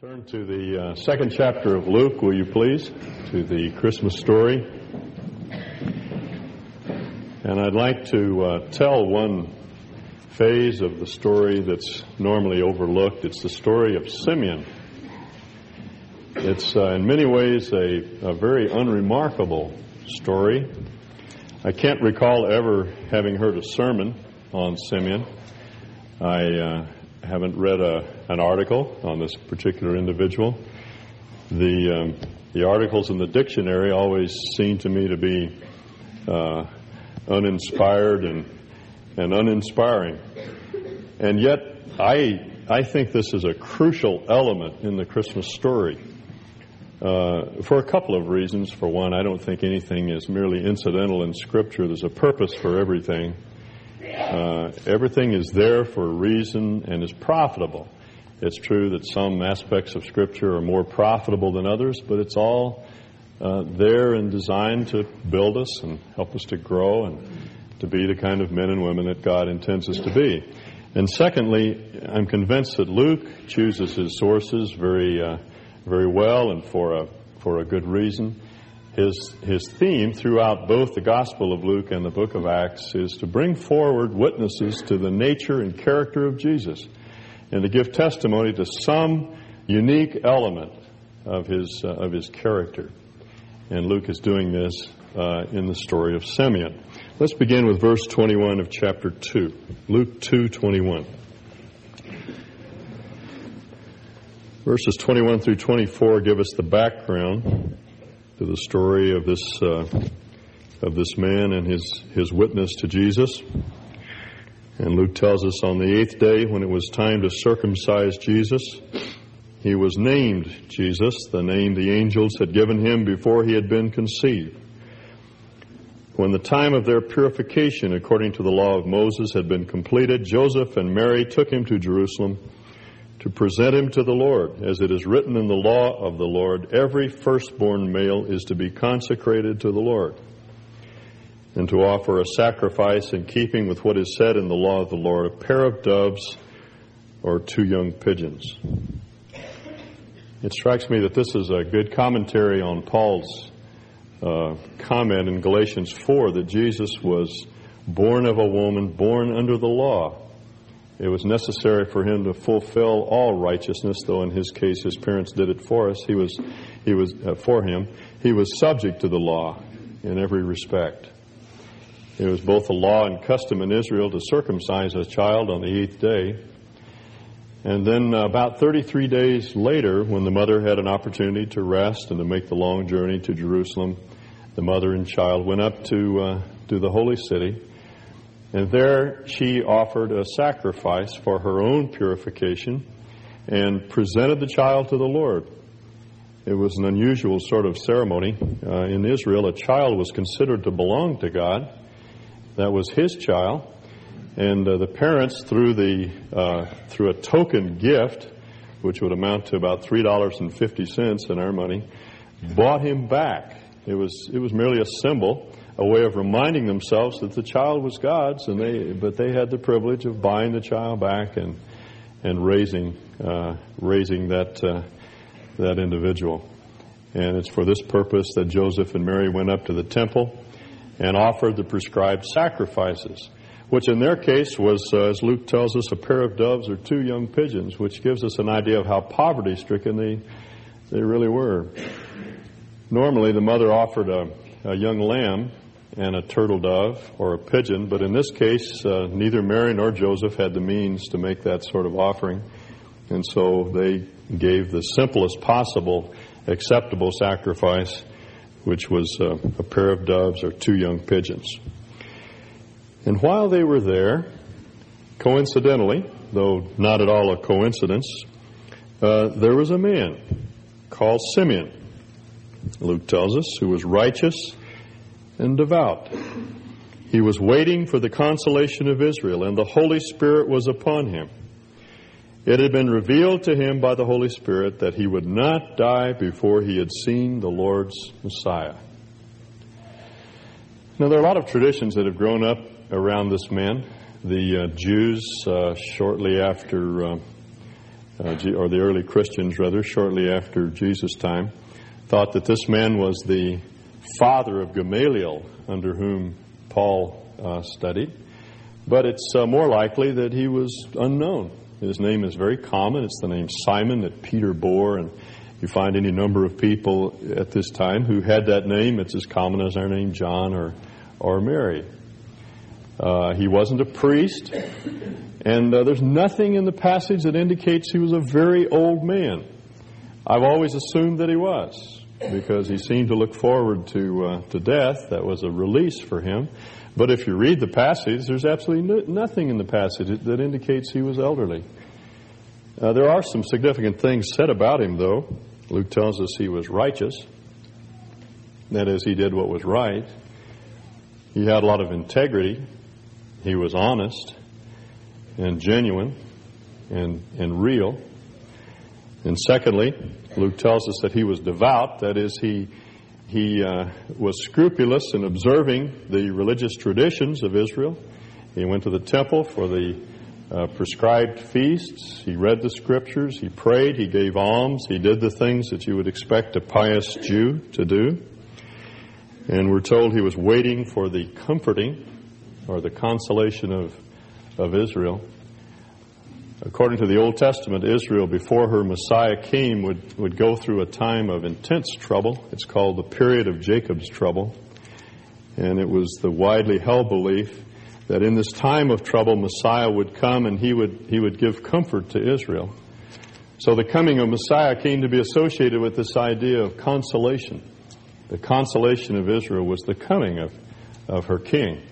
Turn to the uh, second chapter of Luke, will you please, to the Christmas story. And I'd like to uh, tell one phase of the story that's normally overlooked. It's the story of Simeon. It's uh, in many ways a, a, very unremarkable story. I can't recall ever having heard a sermon on Simeon. I uh, haven't read a, an article on this particular individual. The, um, the articles in the dictionary always seem to me to be uh, uninspired and, and uninspiring. And yet, I, I think this is a crucial element in the Christmas story. Uh, for a couple of reasons. For one, I don't think anything is merely incidental in Scripture. There's a purpose for everything. Uh, everything is there for a reason and is profitable. It's true that some aspects of Scripture are more profitable than others, but it's all uh, there and designed to build us and help us to grow and to be the kind of men and women that God intends us to be. And secondly, I'm convinced that Luke chooses his sources very, uh, very well and for a, for a good reason his, his theme throughout both the Gospel of Luke and the book of Acts is to bring forward witnesses to the nature and character of Jesus and to give testimony to some unique element of his, uh, of his character. And Luke is doing this uh, in the story of Simeon. Let's begin with verse 21 of chapter 2. Luke 2 21. Verses 21 through 24 give us the background to the story of this uh, of this man and his his witness to Jesus. And Luke tells us on the eighth day, when it was time to circumcise Jesus, he was named Jesus, the name the angels had given him before he had been conceived. When the time of their purification, according to the law of Moses, had been completed, Joseph and Mary took him to Jerusalem to present him to the Lord. As it is written in the law of the Lord, every firstborn male is to be consecrated to the Lord, and to offer a sacrifice in keeping with what is said in the law of the Lord, a pair of doves or two young pigeons. It strikes me that this is a good commentary on Paul's uh, comment in Galatians 4 that Jesus was born of a woman, born under the law it was necessary for him to fulfill all righteousness, though in his case his parents did it for us. He was, he was uh, for him. He was subject to the law in every respect. It was both a law and custom in Israel to circumcise a child on the eighth day. And then uh, about 33 days later, when the mother had an opportunity to rest and to make the long journey to Jerusalem, the mother and child went up to, uh, to the holy city and there she offered a sacrifice for her own purification and presented the child to the Lord. It was an unusual sort of ceremony. Uh, in Israel, a child was considered to belong to God. That was his child. And uh, the parents, through, the, uh, through a token gift, which would amount to about $3.50 in our money, bought him back. It was, it was merely a symbol a way of reminding themselves that the child was God's, and they but they had the privilege of buying the child back and and raising uh, raising that uh, that individual. And it's for this purpose that Joseph and Mary went up to the temple and offered the prescribed sacrifices, which in their case was, uh, as Luke tells us, a pair of doves or two young pigeons, which gives us an idea of how poverty stricken they they really were. Normally, the mother offered a, a young lamb and a turtle dove or a pigeon, but in this case, uh, neither Mary nor Joseph had the means to make that sort of offering. And so they gave the simplest possible acceptable sacrifice, which was uh, a pair of doves or two young pigeons. And while they were there, coincidentally, though not at all a coincidence, uh, there was a man called Simeon, Luke tells us, who was righteous and devout. He was waiting for the consolation of Israel, and the Holy Spirit was upon him. It had been revealed to him by the Holy Spirit that he would not die before he had seen the Lord's Messiah. Now, there are a lot of traditions that have grown up around this man. The uh, Jews, uh, shortly after uh, uh, or the early Christians rather, shortly after Jesus' time, thought that this man was the father of Gamaliel, under whom Paul uh, studied. But it's uh, more likely that he was unknown. His name is very common. It's the name Simon that Peter bore, and you find any number of people at this time who had that name. It's as common as our name John or, or Mary. Uh, he wasn't a priest, and uh, there's nothing in the passage that indicates he was a very old man. I've always assumed that he was because he seemed to look forward to uh, to death. That was a release for him. But if you read the passage, there's absolutely no, nothing in the passage that indicates he was elderly. Uh, there are some significant things said about him, though. Luke tells us he was righteous. That is, he did what was right. He had a lot of integrity. He was honest and genuine and, and real. And secondly, Luke tells us that he was devout. That is, he, he uh, was scrupulous in observing the religious traditions of Israel. He went to the temple for the uh, prescribed feasts. He read the scriptures. He prayed. He gave alms. He did the things that you would expect a pious Jew to do. And we're told he was waiting for the comforting or the consolation of, of Israel. According to the Old Testament, Israel, before her Messiah came, would, would go through a time of intense trouble. It's called the period of Jacob's trouble. And it was the widely held belief that in this time of trouble, Messiah would come and he would, he would give comfort to Israel. So the coming of Messiah came to be associated with this idea of consolation. The consolation of Israel was the coming of, of her king.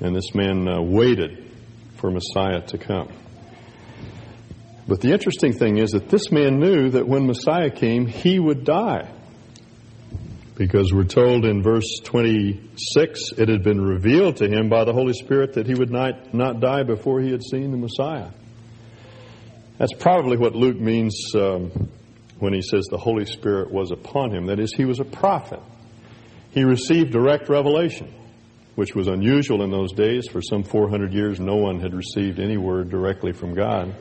And this man uh, waited for Messiah to come. But the interesting thing is that this man knew that when Messiah came, he would die because we're told in verse 26 it had been revealed to him by the Holy Spirit that he would not, not die before he had seen the Messiah. That's probably what Luke means um, when he says the Holy Spirit was upon him. That is, he was a prophet. He received direct revelation, which was unusual in those days. For some 400 years, no one had received any word directly from God.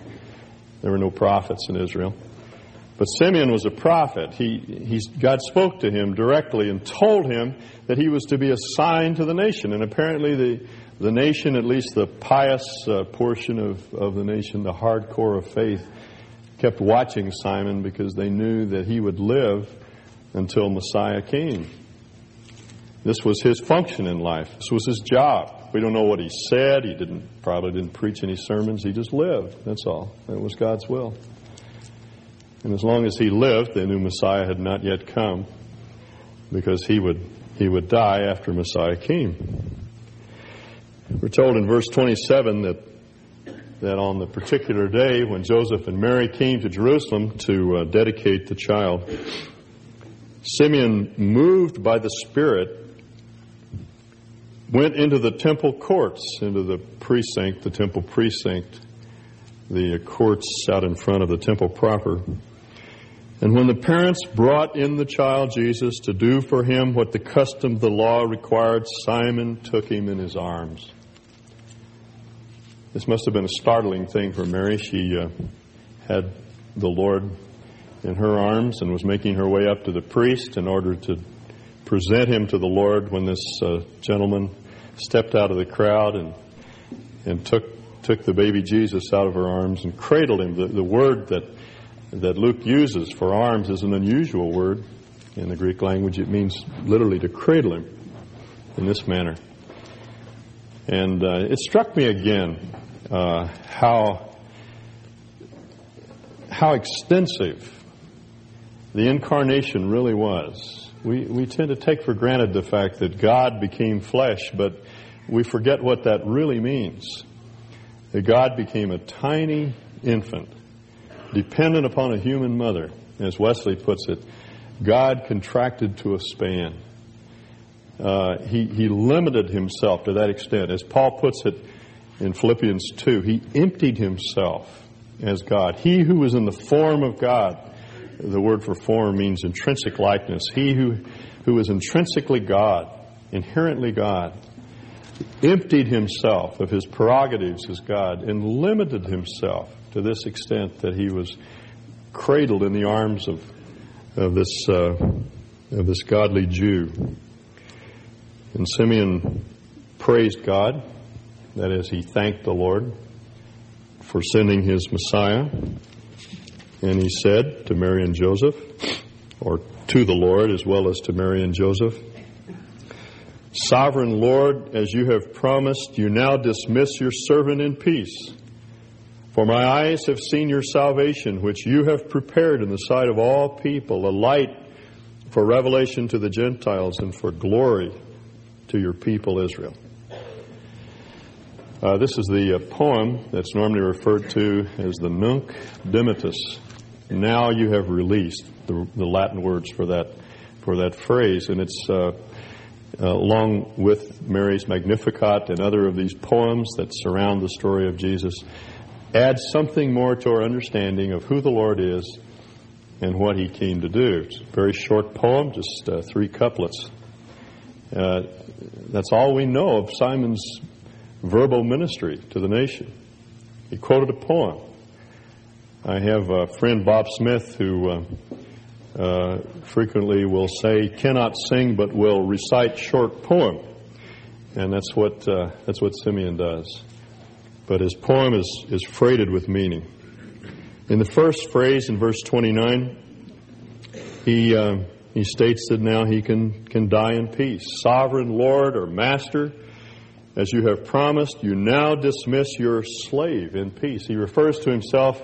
There were no prophets in Israel. But Simeon was a prophet. He, he, God spoke to him directly and told him that he was to be a sign to the nation. And apparently, the, the nation, at least the pious uh, portion of, of the nation, the hardcore of faith, kept watching Simon because they knew that he would live until Messiah came. This was his function in life. This was his job. We don't know what he said. He didn't probably didn't preach any sermons. He just lived. That's all. That was God's will. And as long as he lived, they knew Messiah had not yet come because he would, he would die after Messiah came. We're told in verse 27 that, that on the particular day when Joseph and Mary came to Jerusalem to uh, dedicate the child, Simeon, moved by the Spirit, went into the temple courts, into the precinct, the temple precinct, the courts out in front of the temple proper. And when the parents brought in the child Jesus to do for him what the custom of the law required, Simon took him in his arms. This must have been a startling thing for Mary. She uh, had the Lord in her arms and was making her way up to the priest in order to present him to the Lord when this uh, gentleman stepped out of the crowd and and took took the baby Jesus out of her arms and cradled him. The, the word that that Luke uses for arms is an unusual word in the Greek language. It means literally to cradle him in this manner. And uh, it struck me again uh, how how extensive the incarnation really was. We we tend to take for granted the fact that God became flesh, but we forget what that really means. That God became a tiny infant dependent upon a human mother. As Wesley puts it, God contracted to a span. Uh, he, he limited himself to that extent. As Paul puts it in Philippians 2, he emptied himself as God. He who was in the form of God, the word for form means intrinsic likeness. He who, who is intrinsically God, inherently God, emptied himself of his prerogatives as God and limited himself to this extent that he was cradled in the arms of, of, this, uh, of this godly Jew. And Simeon praised God, that is, he thanked the Lord for sending his Messiah. And he said to Mary and Joseph, or to the Lord as well as to Mary and Joseph, Sovereign Lord, as you have promised, you now dismiss your servant in peace. For my eyes have seen your salvation, which you have prepared in the sight of all people, a light for revelation to the Gentiles and for glory to your people Israel. Uh, this is the uh, poem that's normally referred to as the Nunc Dimittis. Now you have released the, the Latin words for that for that phrase, and it's uh, uh, along with Mary's Magnificat and other of these poems that surround the story of Jesus, adds something more to our understanding of who the Lord is and what He came to do. It's a very short poem, just uh, three couplets. Uh, that's all we know of Simon's verbal ministry to the nation. He quoted a poem. I have a friend, Bob Smith, who uh, uh, frequently will say, cannot sing but will recite short poem. And that's what, uh, that's what Simeon does. But his poem is, is freighted with meaning. In the first phrase in verse 29, he, uh, he states that now he can, can die in peace. Sovereign Lord or Master, as you have promised, you now dismiss your slave in peace. He refers to himself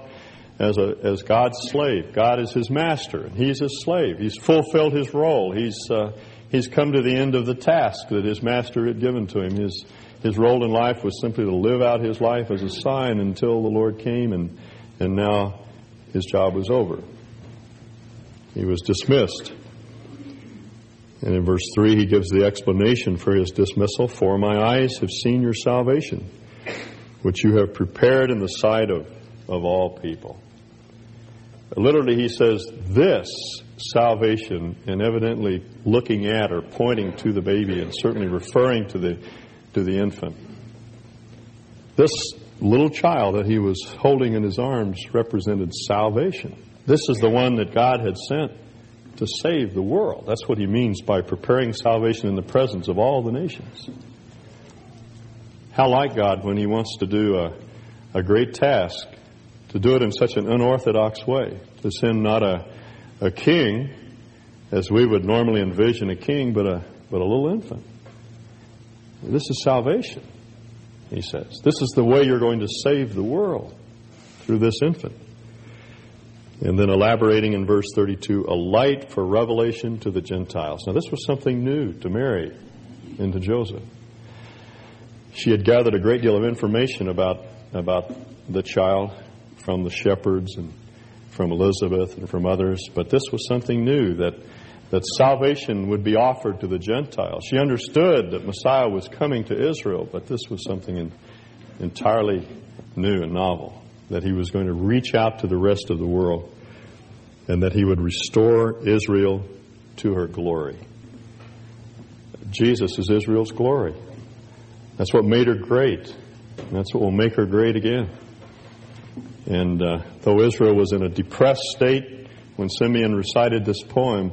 as, a, as God's slave. God is his master, and he's his slave. He's fulfilled his role. He's, uh, he's come to the end of the task that his master had given to him. His, his role in life was simply to live out his life as a sign until the Lord came, and, and now his job was over. He was dismissed. And in verse 3, he gives the explanation for his dismissal For my eyes have seen your salvation, which you have prepared in the sight of, of all people. Literally, he says, This salvation, and evidently looking at or pointing to the baby, and certainly referring to the, to the infant. This little child that he was holding in his arms represented salvation. This is the one that God had sent to save the world. That's what he means by preparing salvation in the presence of all the nations. How like God when he wants to do a, a great task to do it in such an unorthodox way, to send not a, a king, as we would normally envision a king, but a, but a little infant. This is salvation, he says. This is the way you're going to save the world through this infant. And then elaborating in verse 32, a light for revelation to the Gentiles. Now, this was something new to Mary and to Joseph. She had gathered a great deal of information about, about the child from the shepherds and from Elizabeth and from others, but this was something new that, that salvation would be offered to the Gentiles. She understood that Messiah was coming to Israel, but this was something in, entirely new and novel, that he was going to reach out to the rest of the world and that he would restore Israel to her glory. Jesus is Israel's glory. That's what made her great. And that's what will make her great again. And uh, though Israel was in a depressed state when Simeon recited this poem,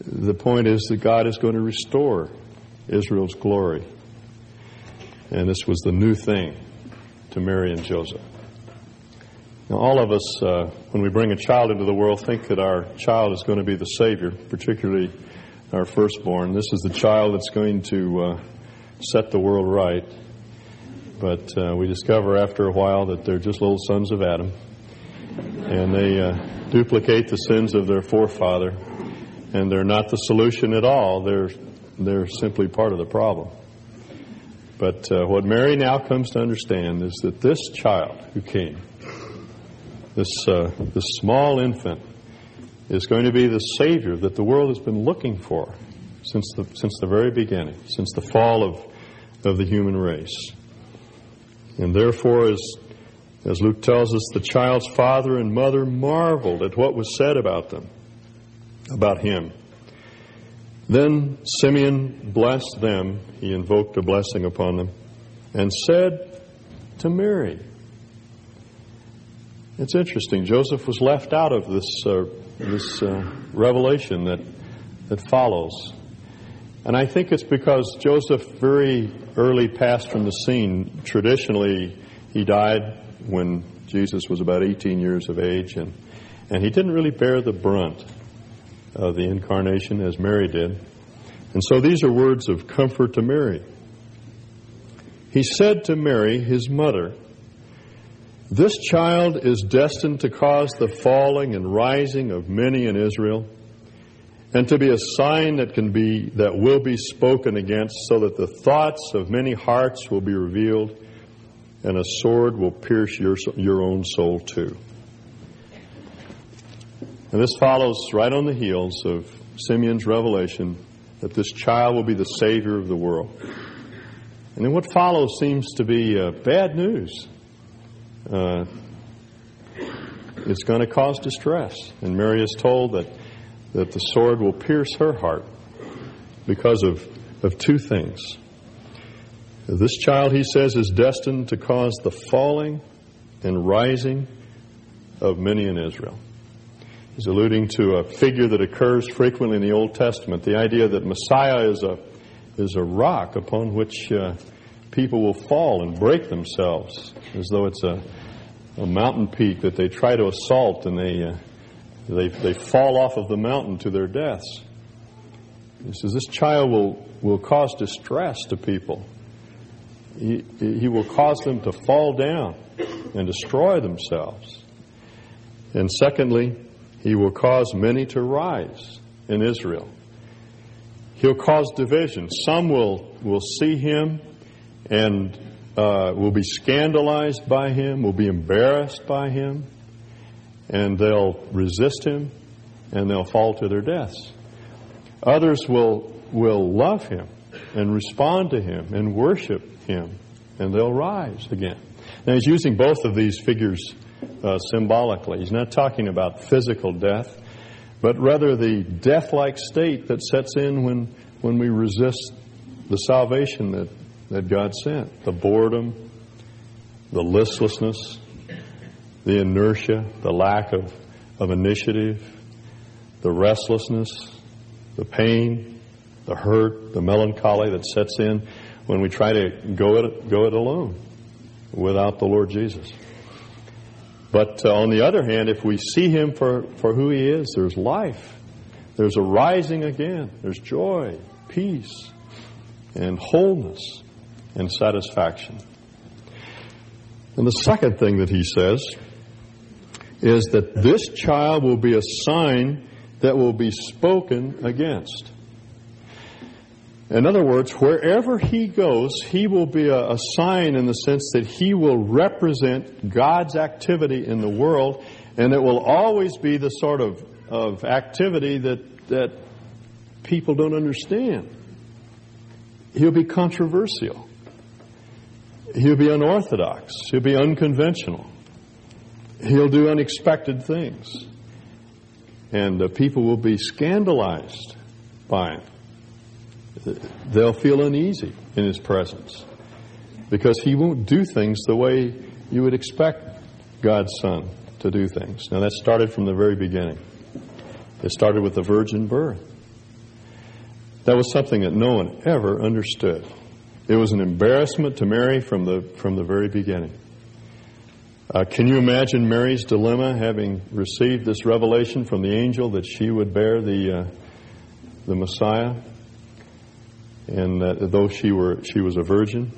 the point is that God is going to restore Israel's glory. And this was the new thing to Mary and Joseph. Now, all of us, uh, when we bring a child into the world, think that our child is going to be the Savior, particularly our firstborn. This is the child that's going to uh, set the world right. But uh, we discover after a while that they're just little sons of Adam. And they uh, duplicate the sins of their forefather. And they're not the solution at all. They're, they're simply part of the problem. But uh, what Mary now comes to understand is that this child who came, this, uh, this small infant, is going to be the Savior that the world has been looking for since the, since the very beginning, since the fall of, of the human race. And therefore, as, as Luke tells us, the child's father and mother marveled at what was said about them, about him. Then Simeon blessed them, he invoked a blessing upon them, and said to Mary, It's interesting. Joseph was left out of this uh, this uh, revelation that that follows, and I think it's because Joseph very early passed from the scene. Traditionally, he died when Jesus was about 18 years of age, and and he didn't really bear the brunt of the incarnation as Mary did. And so these are words of comfort to Mary. He said to Mary, his mother, This child is destined to cause the falling and rising of many in Israel, and to be a sign that can be that will be spoken against, so that the thoughts of many hearts will be revealed, and a sword will pierce your, your own soul too. And this follows right on the heels of Simeon's revelation that this child will be the Savior of the world. And then what follows seems to be uh, bad news. Uh, it's going to cause distress. And Mary is told that, that the sword will pierce her heart because of, of two things. This child, he says, is destined to cause the falling and rising of many in Israel. He's alluding to a figure that occurs frequently in the Old Testament, the idea that Messiah is a, is a rock upon which uh, people will fall and break themselves, as though it's a, a mountain peak that they try to assault and they, uh, they, they fall off of the mountain to their deaths. He says this child will, will cause distress to people. He, he will cause them to fall down and destroy themselves. And secondly, he will cause many to rise in Israel. He'll cause division. Some will, will see him and uh, will be scandalized by him, will be embarrassed by him, and they'll resist him and they'll fall to their deaths. Others will, will love him and respond to him and worship him, and they'll rise again. Now, he's using both of these figures uh, symbolically. He's not talking about physical death, but rather the death like state that sets in when, when we resist the salvation that, that God sent the boredom, the listlessness, the inertia, the lack of, of initiative, the restlessness, the pain, the hurt, the melancholy that sets in when we try to go it, go it alone without the Lord Jesus. But uh, on the other hand, if we see him for, for who he is, there's life. There's a rising again. There's joy, peace, and wholeness and satisfaction. And the second thing that he says is that this child will be a sign that will be spoken against. In other words, wherever he goes, he will be a, a, sign in the sense that he will represent God's activity in the world, and it will always be the sort of, of activity that, that people don't understand. He'll be controversial. He'll be unorthodox. He'll be unconventional. He'll do unexpected things. And uh, people will be scandalized by him they'll feel uneasy in his presence because he won't do things the way you would expect God's Son to do things. Now, that started from the very beginning. It started with the virgin birth. That was something that no one ever understood. It was an embarrassment to Mary from the, from the very beginning. Uh, can you imagine Mary's dilemma having received this revelation from the angel that she would bear the, uh, the Messiah? and that though she were she was a virgin.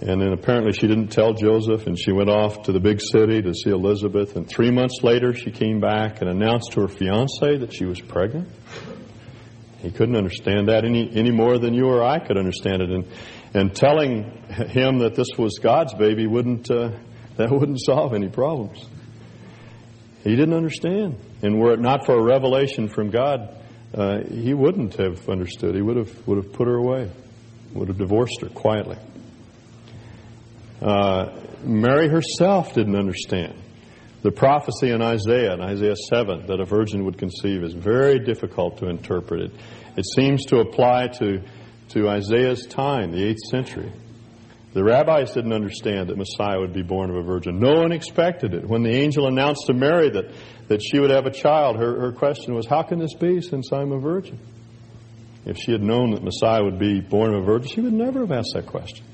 And then apparently she didn't tell Joseph, and she went off to the big city to see Elizabeth. And three months later, she came back and announced to her fiance that she was pregnant. He couldn't understand that any any more than you or I could understand it. And and telling him that this was God's baby wouldn't uh, that wouldn't solve any problems. He didn't understand. And were it not for a revelation from God, uh, he wouldn't have understood. He would have, would have put her away, would have divorced her quietly. Uh, Mary herself didn't understand. The prophecy in Isaiah, in Isaiah 7, that a virgin would conceive is very difficult to interpret. It, it seems to apply to, to Isaiah's time, the 8th century. The rabbis didn't understand that Messiah would be born of a virgin. No one expected it. When the angel announced to Mary that, that she would have a child, her, her question was, How can this be since I'm a virgin? If she had known that Messiah would be born of a virgin, she would never have asked that question.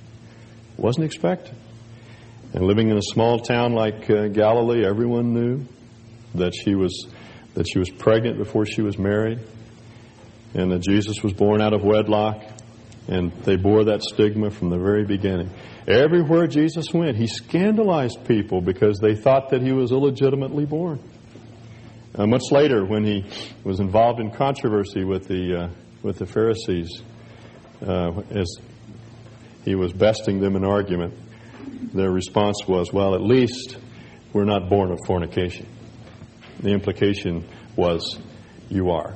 It wasn't expected. And living in a small town like uh, Galilee, everyone knew that she was that she was pregnant before she was married, and that Jesus was born out of wedlock, and they bore that stigma from the very beginning. Everywhere Jesus went, he scandalized people because they thought that he was illegitimately born. Uh, much later, when he was involved in controversy with the uh, with the Pharisees, uh, as he was besting them in argument, their response was, "Well, at least we're not born of fornication." The implication was, "You are."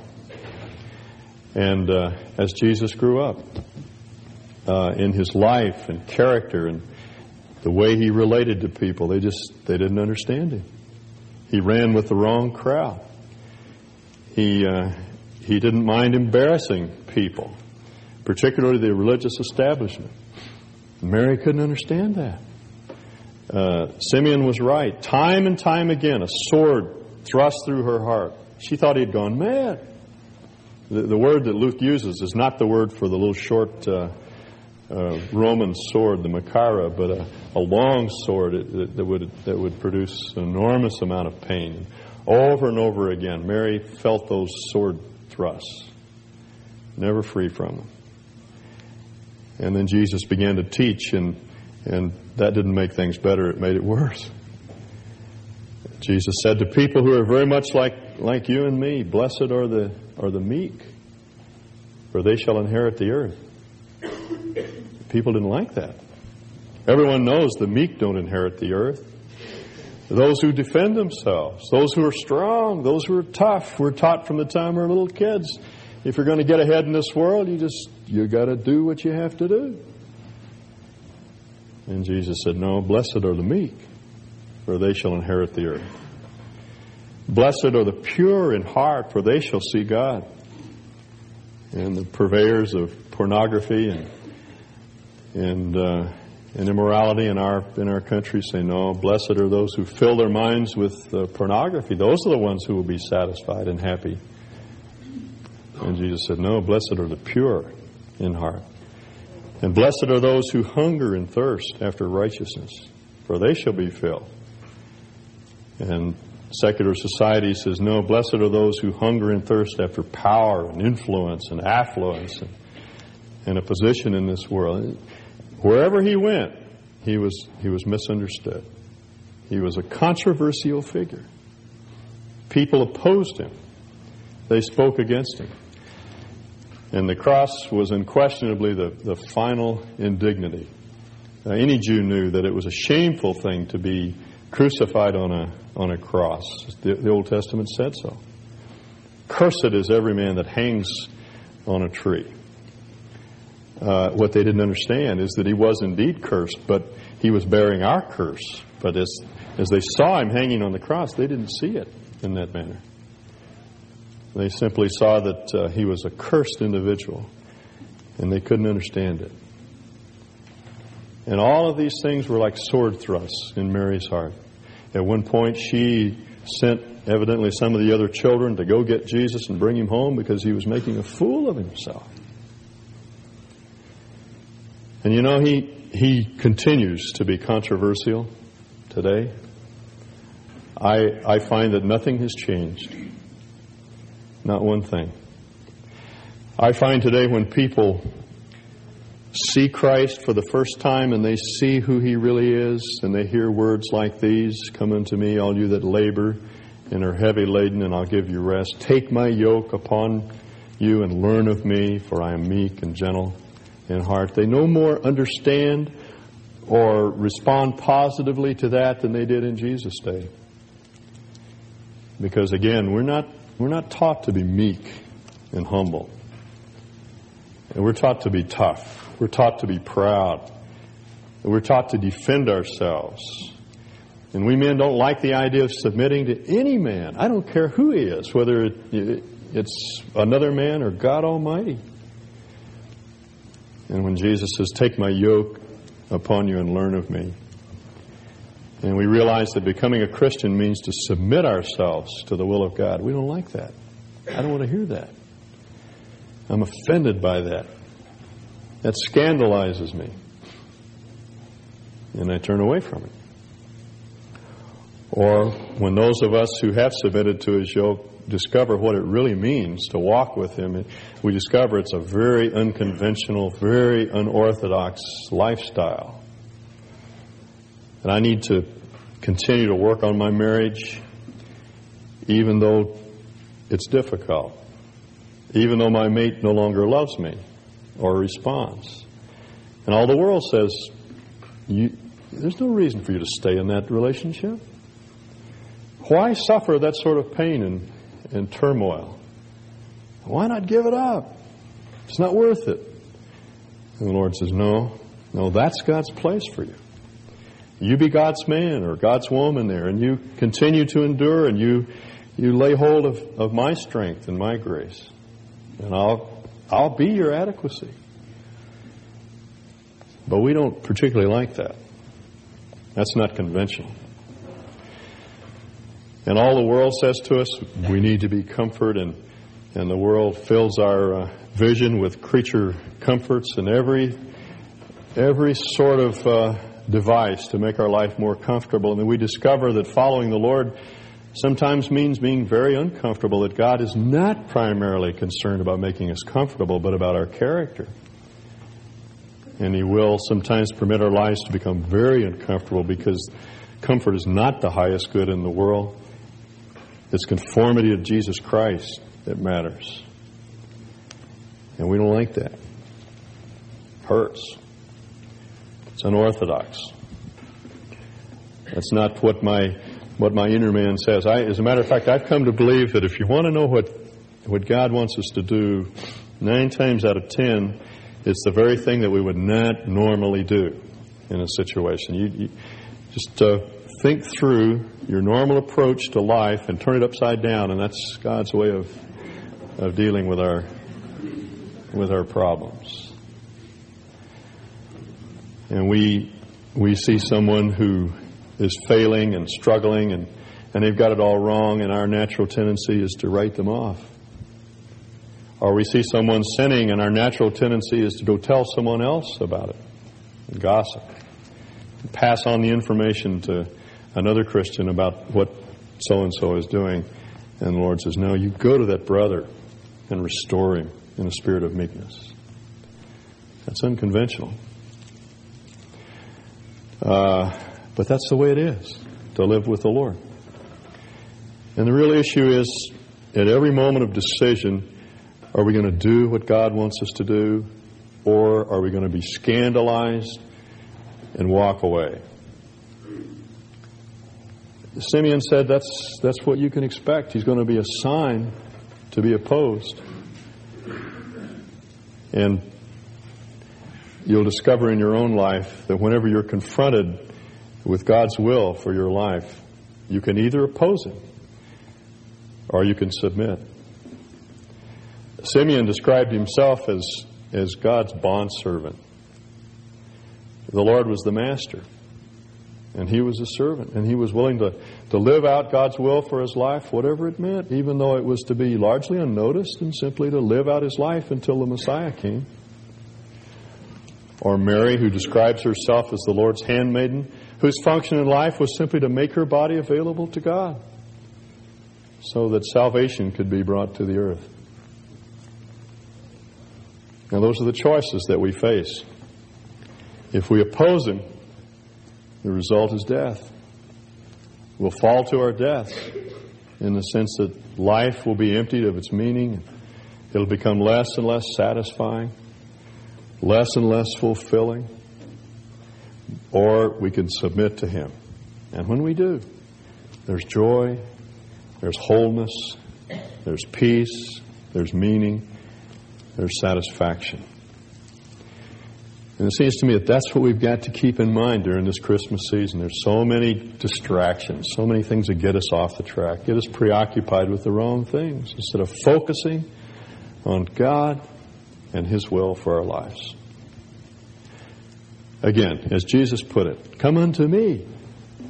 And uh, as Jesus grew up uh, in his life and character and the way he related to people, they just they didn't understand him. He ran with the wrong crowd. He uh, he didn't mind embarrassing people, particularly the religious establishment. Mary couldn't understand that. Uh, Simeon was right. Time and time again, a sword thrust through her heart. She thought he'd gone mad. The, the word that Luke uses is not the word for the little short uh, uh, Roman sword, the Machaira, but a, a long sword that, that, would, that would produce an enormous amount of pain. Over and over again, Mary felt those sword thrusts, never free from them. And then Jesus began to teach, and, and that didn't make things better, it made it worse. Jesus said to people who are very much like, like you and me, Blessed are the, are the meek, for they shall inherit the earth. People didn't like that. Everyone knows the meek don't inherit the earth. Those who defend themselves, those who are strong, those who are tough. We're taught from the time we're little kids. If you're going to get ahead in this world, you just you got to do what you have to do. And Jesus said, "No, blessed are the meek, for they shall inherit the earth. Blessed are the pure in heart, for they shall see God. And the purveyors of pornography and and uh, and immorality in our in our country say no. Blessed are those who fill their minds with uh, pornography. Those are the ones who will be satisfied and happy. And Jesus said, No. Blessed are the pure in heart, and blessed are those who hunger and thirst after righteousness, for they shall be filled. And secular society says, no, blessed are those who hunger and thirst after power and influence and affluence and, and a position in this world. Wherever he went, he was, he was misunderstood. He was a controversial figure. People opposed him. They spoke against him. And the cross was unquestionably the, the final indignity. Any Jew knew that it was a shameful thing to be crucified on a, on a cross. The, the Old Testament said so. Cursed is every man that hangs on a tree. Uh, what they didn't understand is that he was indeed cursed, but he was bearing our curse. But as, as they saw him hanging on the cross, they didn't see it in that manner. They simply saw that uh, he was a cursed individual, and they couldn't understand it. And all of these things were like sword thrusts in Mary's heart. At one point, she sent evidently some of the other children to go get Jesus and bring him home because he was making a fool of himself. And you know, he, he continues to be controversial today. I, I find that nothing has changed. Not one thing. I find today when people see Christ for the first time and they see who He really is, and they hear words like these Come unto me, all you that labor and are heavy laden, and I'll give you rest. Take my yoke upon you and learn of me, for I am meek and gentle in heart. They no more understand or respond positively to that than they did in Jesus' day. Because again, we're not, we're not taught to be meek and humble. And we're taught to be tough. We're taught to be proud. We're taught to defend ourselves. And we men don't like the idea of submitting to any man. I don't care who he is, whether it, it's another man or God Almighty. And when Jesus says, Take my yoke upon you and learn of me. And we realize that becoming a Christian means to submit ourselves to the will of God. We don't like that. I don't want to hear that. I'm offended by that. That scandalizes me. And I turn away from it. Or when those of us who have submitted to his yoke discover what it really means to walk with him, we discover it's a very unconventional, very unorthodox lifestyle. And I need to continue to work on my marriage, even though it's difficult, even though my mate no longer loves me or response. And all the world says, there's no reason for you to stay in that relationship. Why suffer that sort of pain and, and turmoil? Why not give it up? It's not worth it. And the Lord says, No, no, that's God's place for you. You be God's man or God's woman there, and you continue to endure and you you lay hold of, of my strength and my grace. And I'll I'll be your adequacy. But we don't particularly like that. That's not conventional. And all the world says to us, we need to be comfort, and, and the world fills our uh, vision with creature comforts and every, every sort of uh, device to make our life more comfortable. And then we discover that following the Lord sometimes means being very uncomfortable, that God is not primarily concerned about making us comfortable, but about our character. And He will sometimes permit our lives to become very uncomfortable because comfort is not the highest good in the world. It's conformity to Jesus Christ that matters. And we don't like that. Hurts. It's unorthodox. That's not what my what my inner man says. I, as a matter of fact, I've come to believe that if you want to know what, what God wants us to do, nine times out of ten, it's the very thing that we would not normally do in a situation. You, you just uh, think through your normal approach to life and turn it upside down, and that's God's way of of dealing with our with our problems. And we we see someone who is failing and struggling and, and they've got it all wrong, and our natural tendency is to write them off. Or we see someone sinning, and our natural tendency is to go tell someone else about it, and gossip, pass on the information to another Christian about what so and so is doing. And the Lord says, No, you go to that brother and restore him in a spirit of meekness. That's unconventional. Uh, but that's the way it is to live with the Lord. And the real issue is at every moment of decision, are we going to do what God wants us to do, or are we going to be scandalized and walk away? Simeon said that's, that's what you can expect. He's going to be a sign to be opposed. And you'll discover in your own life that whenever you're confronted with God's will for your life, you can either oppose it or you can submit. Simeon described himself as, as God's bondservant. The Lord was the master, and he was a servant, and he was willing to, to live out God's will for his life, whatever it meant, even though it was to be largely unnoticed and simply to live out his life until the Messiah came. Or Mary, who describes herself as the Lord's handmaiden, whose function in life was simply to make her body available to God so that salvation could be brought to the earth. Now, those are the choices that we face. If we oppose Him, the result is death. We'll fall to our death in the sense that life will be emptied of its meaning. It'll become less and less satisfying, less and less fulfilling or we can submit to Him. And when we do, there's joy, there's wholeness, there's peace, there's meaning, there's satisfaction. And it seems to me that that's what we've got to keep in mind during this Christmas season. There's so many distractions, so many things that get us off the track, get us preoccupied with the wrong things instead of focusing on God and His will for our lives. Again, as Jesus put it, come unto me,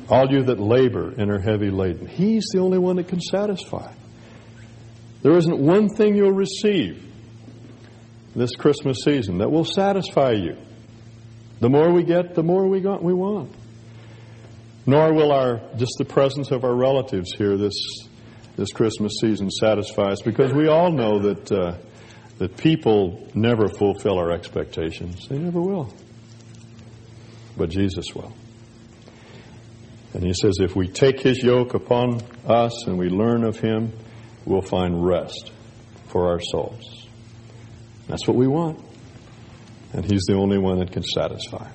all you that labor and are heavy laden. He's the only one that can satisfy. There isn't one thing you'll receive this Christmas season that will satisfy you. The more we get, the more we, got, we want. Nor will our just the presence of our relatives here this this Christmas season satisfy us, because we all know that uh, that people never fulfill our expectations. They never will, but Jesus will. And He says, if we take His yoke upon us and we learn of Him, we'll find rest for our souls. That's what we want. And He's the only one that can satisfy.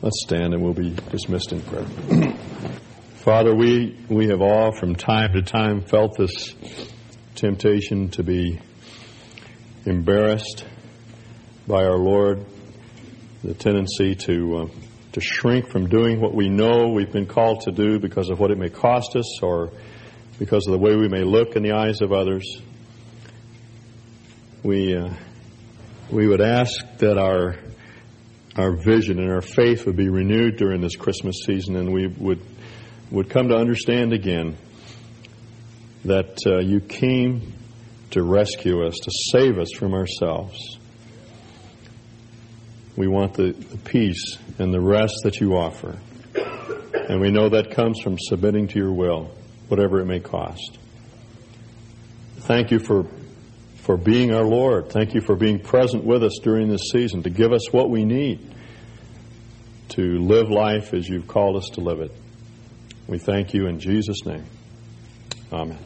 Let's stand and we'll be dismissed in prayer. Father, we, we have all from time to time felt this temptation to be embarrassed by our Lord, the tendency to, uh, to shrink from doing what we know we've been called to do because of what it may cost us or because of the way we may look in the eyes of others. We, uh, we would ask that our, our vision and our faith would be renewed during this Christmas season and we would, would come to understand again that uh, you came to rescue us, to save us from ourselves. We want the, the peace and the rest that you offer. And we know that comes from submitting to your will whatever it may cost. Thank you for, for being our Lord. Thank you for being present with us during this season to give us what we need to live life as you've called us to live it. We thank you in Jesus' name. Amen.